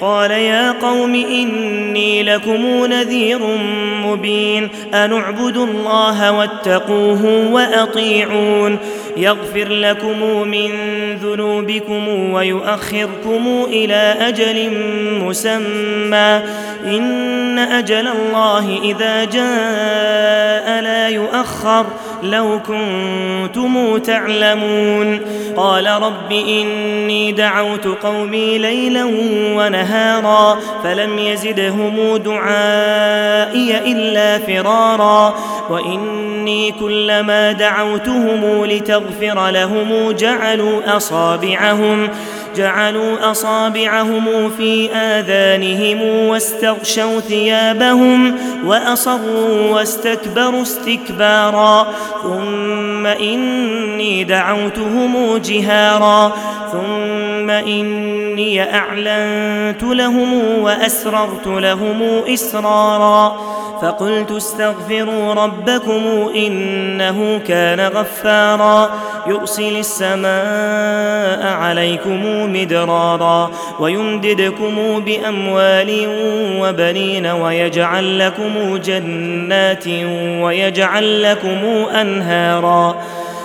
قال يا قوم إني لكم نذير مبين ان اعبدوا الله واتقوه وأطيعون يغفر لكم من ذنوبكم ويؤخركم إلى أجل مسمى إن أجل الله إذا جاء لا يؤخر لو كنتم تعلمون. قال رب إني دعوت قومي ليلا ونهارا فلم يزدهم دعائي إلا فرارا. وإني كلما دعوتهم لتغفر لهم جعلوا أصابعهم. جعلوا أصابعهم في آذانهم واستغشوا ثيابهم وأصروا واستكبروا استكبارا ثم إني دعوتهم جهارا ثم إني أعلنت لهم وأسررت لهم إسرارا فقلت استغفروا ربكم إنه كان غفارا يرسل السماء عليكم مدرارا ويمددكم بأموال وبنين ويجعل لكم جنات ويجعل لكم أنهارا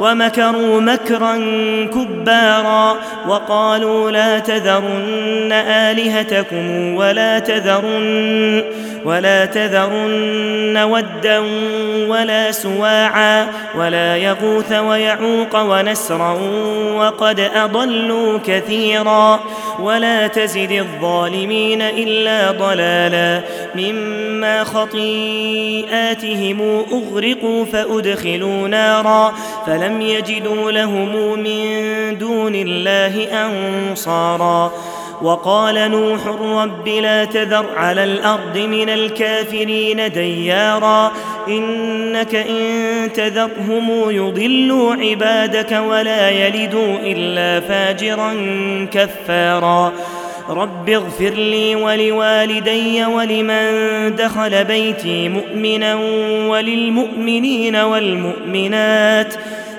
ومكروا مكرا كبارا وقالوا لا تذرن آلهتكم ولا تذرن ولا تذرن ودا ولا سواعا ولا يغوث ويعوق ونسرا وقد أضلوا كثيرا ولا تزد الظالمين إلا ضلالا مما خطيئاتهم أغرقوا فأدخلوا نارا فلم يجدوا لهم من دون الله أنصارا وقال نوح رب لا تذر على الأرض من الكافرين ديارا إنك إن تذرهم يضلوا عبادك ولا يلدوا إلا فاجرا كفارا رب اغفر لي ولوالدي ولمن دخل بيتي مؤمنا وللمؤمنين والمؤمنات